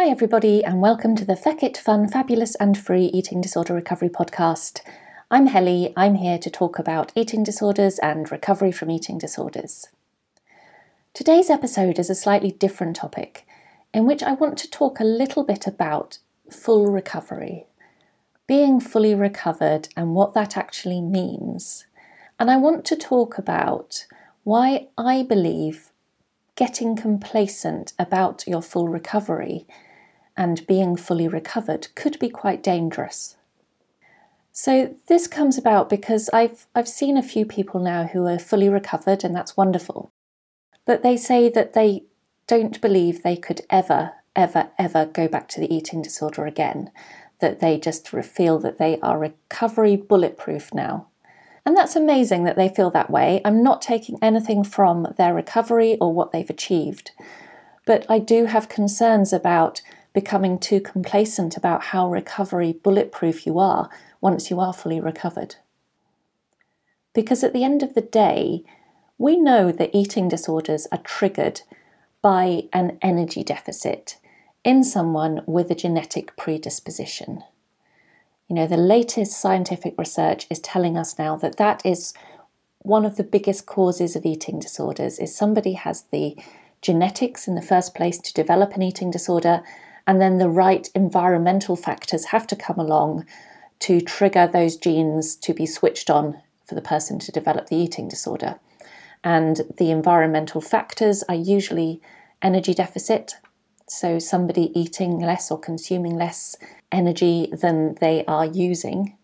Hi, everybody, and welcome to the Feckit Fun, Fabulous and Free Eating Disorder Recovery podcast. I'm Helly. I'm here to talk about eating disorders and recovery from eating disorders. Today's episode is a slightly different topic in which I want to talk a little bit about full recovery, being fully recovered, and what that actually means. And I want to talk about why I believe getting complacent about your full recovery and being fully recovered could be quite dangerous. So this comes about because I've I've seen a few people now who are fully recovered and that's wonderful. But they say that they don't believe they could ever ever ever go back to the eating disorder again, that they just feel that they are recovery bulletproof now. And that's amazing that they feel that way. I'm not taking anything from their recovery or what they've achieved. But I do have concerns about becoming too complacent about how recovery bulletproof you are once you are fully recovered. Because at the end of the day, we know that eating disorders are triggered by an energy deficit in someone with a genetic predisposition. You know, the latest scientific research is telling us now that that is one of the biggest causes of eating disorders is somebody has the genetics in the first place to develop an eating disorder and then the right environmental factors have to come along to trigger those genes to be switched on for the person to develop the eating disorder. And the environmental factors are usually energy deficit, so somebody eating less or consuming less energy than they are using.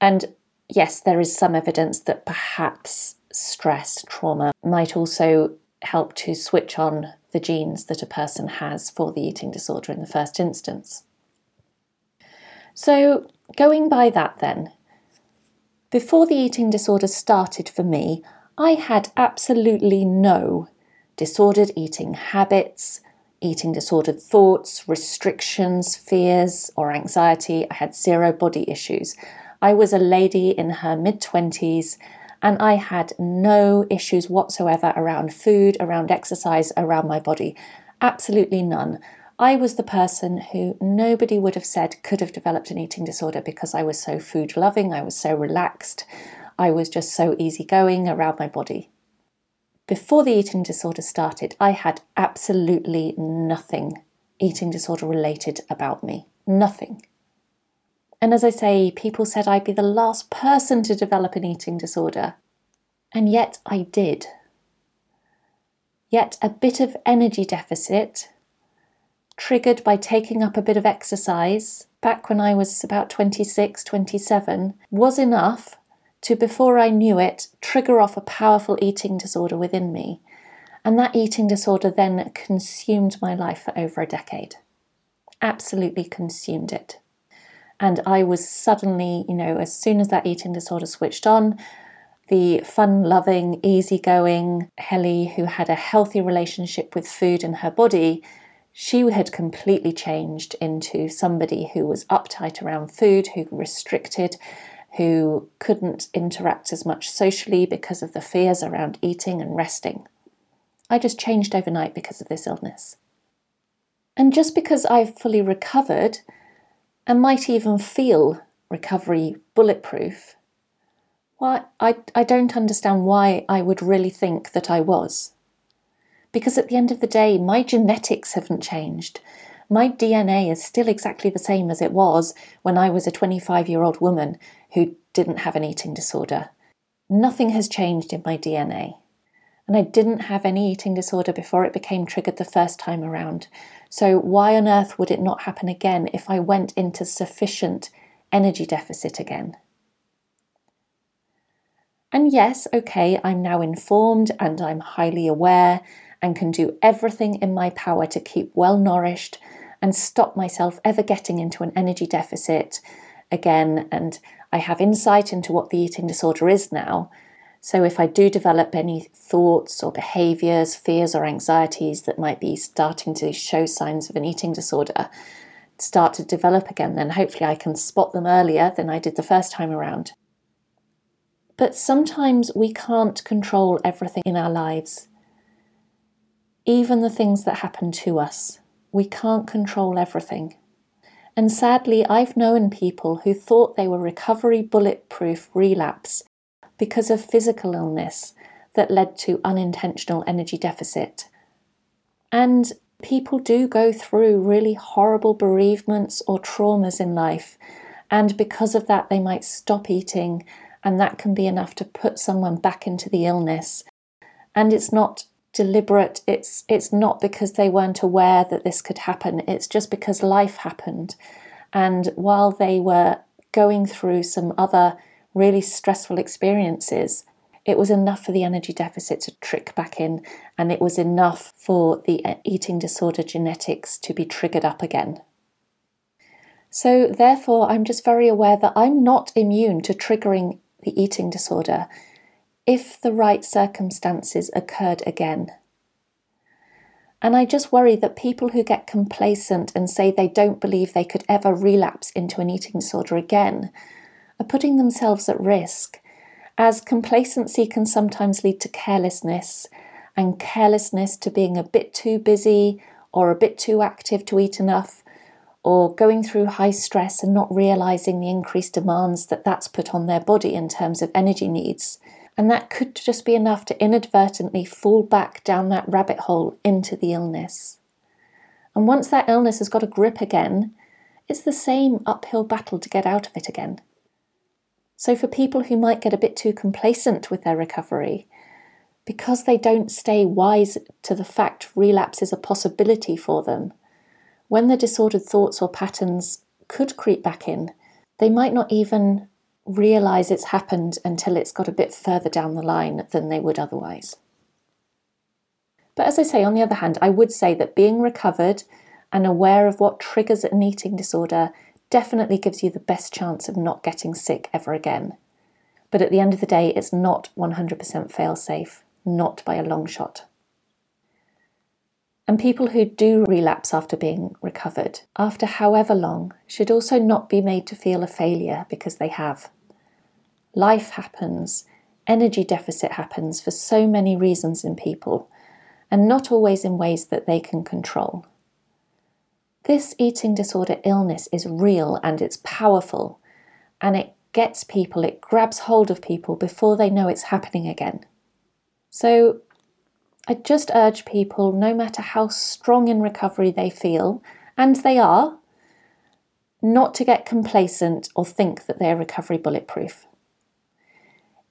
And yes, there is some evidence that perhaps stress, trauma might also help to switch on the genes that a person has for the eating disorder in the first instance. So, going by that, then, before the eating disorder started for me, I had absolutely no disordered eating habits, eating disordered thoughts, restrictions, fears, or anxiety. I had zero body issues. I was a lady in her mid 20s and I had no issues whatsoever around food, around exercise, around my body. Absolutely none. I was the person who nobody would have said could have developed an eating disorder because I was so food loving, I was so relaxed, I was just so easygoing around my body. Before the eating disorder started, I had absolutely nothing eating disorder related about me. Nothing. And as I say, people said I'd be the last person to develop an eating disorder. And yet I did. Yet a bit of energy deficit, triggered by taking up a bit of exercise back when I was about 26, 27, was enough to, before I knew it, trigger off a powerful eating disorder within me. And that eating disorder then consumed my life for over a decade. Absolutely consumed it. And I was suddenly, you know, as soon as that eating disorder switched on, the fun loving, easygoing Helly, who had a healthy relationship with food and her body, she had completely changed into somebody who was uptight around food, who restricted, who couldn't interact as much socially because of the fears around eating and resting. I just changed overnight because of this illness. And just because I've fully recovered and might even feel recovery bulletproof, why I, I don't understand why I would really think that I was. Because at the end of the day, my genetics haven't changed. My DNA is still exactly the same as it was when I was a 25 year old woman who didn't have an eating disorder. Nothing has changed in my DNA. And I didn't have any eating disorder before it became triggered the first time around. So, why on earth would it not happen again if I went into sufficient energy deficit again? And yes, okay, I'm now informed and I'm highly aware, and can do everything in my power to keep well nourished and stop myself ever getting into an energy deficit again. And I have insight into what the eating disorder is now. So if I do develop any thoughts or behaviors, fears or anxieties that might be starting to show signs of an eating disorder, start to develop again, then hopefully I can spot them earlier than I did the first time around. But sometimes we can't control everything in our lives, even the things that happen to us. We can't control everything. And sadly, I've known people who thought they were recovery bulletproof relapse because of physical illness that led to unintentional energy deficit. And people do go through really horrible bereavements or traumas in life, and because of that, they might stop eating, and that can be enough to put someone back into the illness. And it's not deliberate it's it's not because they weren't aware that this could happen it's just because life happened and while they were going through some other really stressful experiences it was enough for the energy deficit to trick back in and it was enough for the uh, eating disorder genetics to be triggered up again so therefore i'm just very aware that i'm not immune to triggering the eating disorder if the right circumstances occurred again. And I just worry that people who get complacent and say they don't believe they could ever relapse into an eating disorder again are putting themselves at risk, as complacency can sometimes lead to carelessness, and carelessness to being a bit too busy or a bit too active to eat enough, or going through high stress and not realizing the increased demands that that's put on their body in terms of energy needs and that could just be enough to inadvertently fall back down that rabbit hole into the illness. And once that illness has got a grip again, it's the same uphill battle to get out of it again. So, for people who might get a bit too complacent with their recovery, because they don't stay wise to the fact relapse is a possibility for them, when the disordered thoughts or patterns could creep back in, they might not even realize it's happened until it's got a bit further down the line than they would otherwise. But as I say, on the other hand, I would say that being recovered and aware of what triggers an eating disorder definitely gives you the best chance of not getting sick ever again. But at the end of the day, it's not 100% fail safe, not by a long shot. And people who do relapse after being recovered, after however long, should also not be made to feel a failure because they have. Life happens, energy deficit happens for so many reasons in people, and not always in ways that they can control. This eating disorder illness is real and it's powerful, and it gets people, it grabs hold of people before they know it's happening again. So I just urge people, no matter how strong in recovery they feel, and they are, not to get complacent or think that they're recovery bulletproof.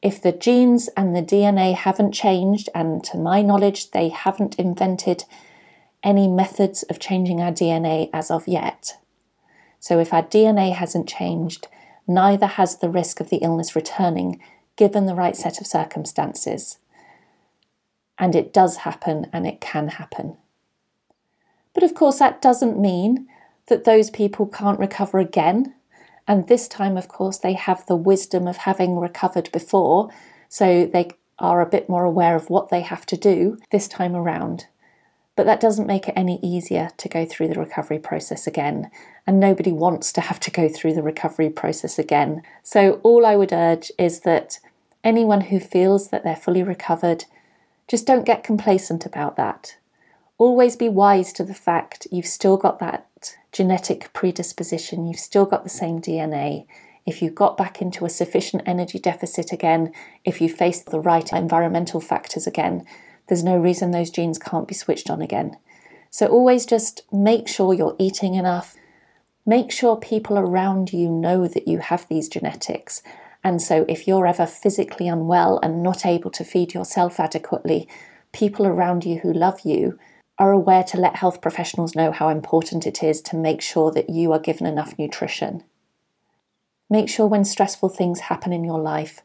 If the genes and the DNA haven't changed, and to my knowledge, they haven't invented any methods of changing our DNA as of yet. So if our DNA hasn't changed, neither has the risk of the illness returning given the right set of circumstances and it does happen and it can happen. But of course, that doesn't mean that those people can't recover again. And this time, of course, they have the wisdom of having recovered before, so they are a bit more aware of what they have to do this time around. But that doesn't make it any easier to go through the recovery process again. And nobody wants to have to go through the recovery process again. So, all I would urge is that anyone who feels that they're fully recovered just don't get complacent about that. Always be wise to the fact you've still got that genetic predisposition, you've still got the same DNA. If you got back into a sufficient energy deficit again, if you face the right environmental factors again, there's no reason those genes can't be switched on again. So always just make sure you're eating enough. Make sure people around you know that you have these genetics and so, if you're ever physically unwell and not able to feed yourself adequately, people around you who love you are aware to let health professionals know how important it is to make sure that you are given enough nutrition. Make sure when stressful things happen in your life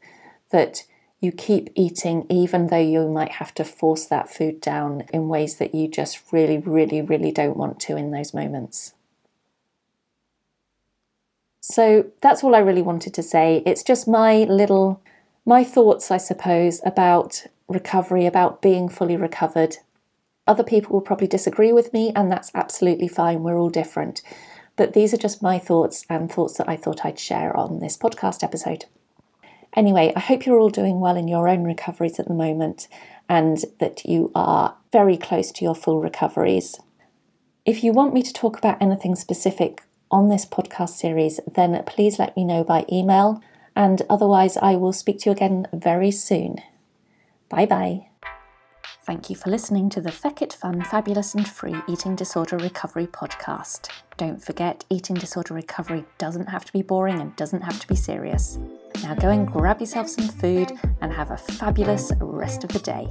that you keep eating even though you might have to force that food down in ways that you just really, really, really don't want to in those moments. So that's all I really wanted to say. It's just my little, my thoughts, I suppose, about recovery, about being fully recovered. Other people will probably disagree with me, and that's absolutely fine. We're all different. But these are just my thoughts and thoughts that I thought I'd share on this podcast episode. Anyway, I hope you're all doing well in your own recoveries at the moment and that you are very close to your full recoveries. If you want me to talk about anything specific on this podcast series, then please let me know by email. And otherwise, I will speak to you again very soon. Bye bye. Thank you for listening to the Feckit Fun, Fabulous and Free Eating Disorder Recovery podcast. Don't forget, eating disorder recovery doesn't have to be boring and doesn't have to be serious. Now go and grab yourself some food and have a fabulous rest of the day.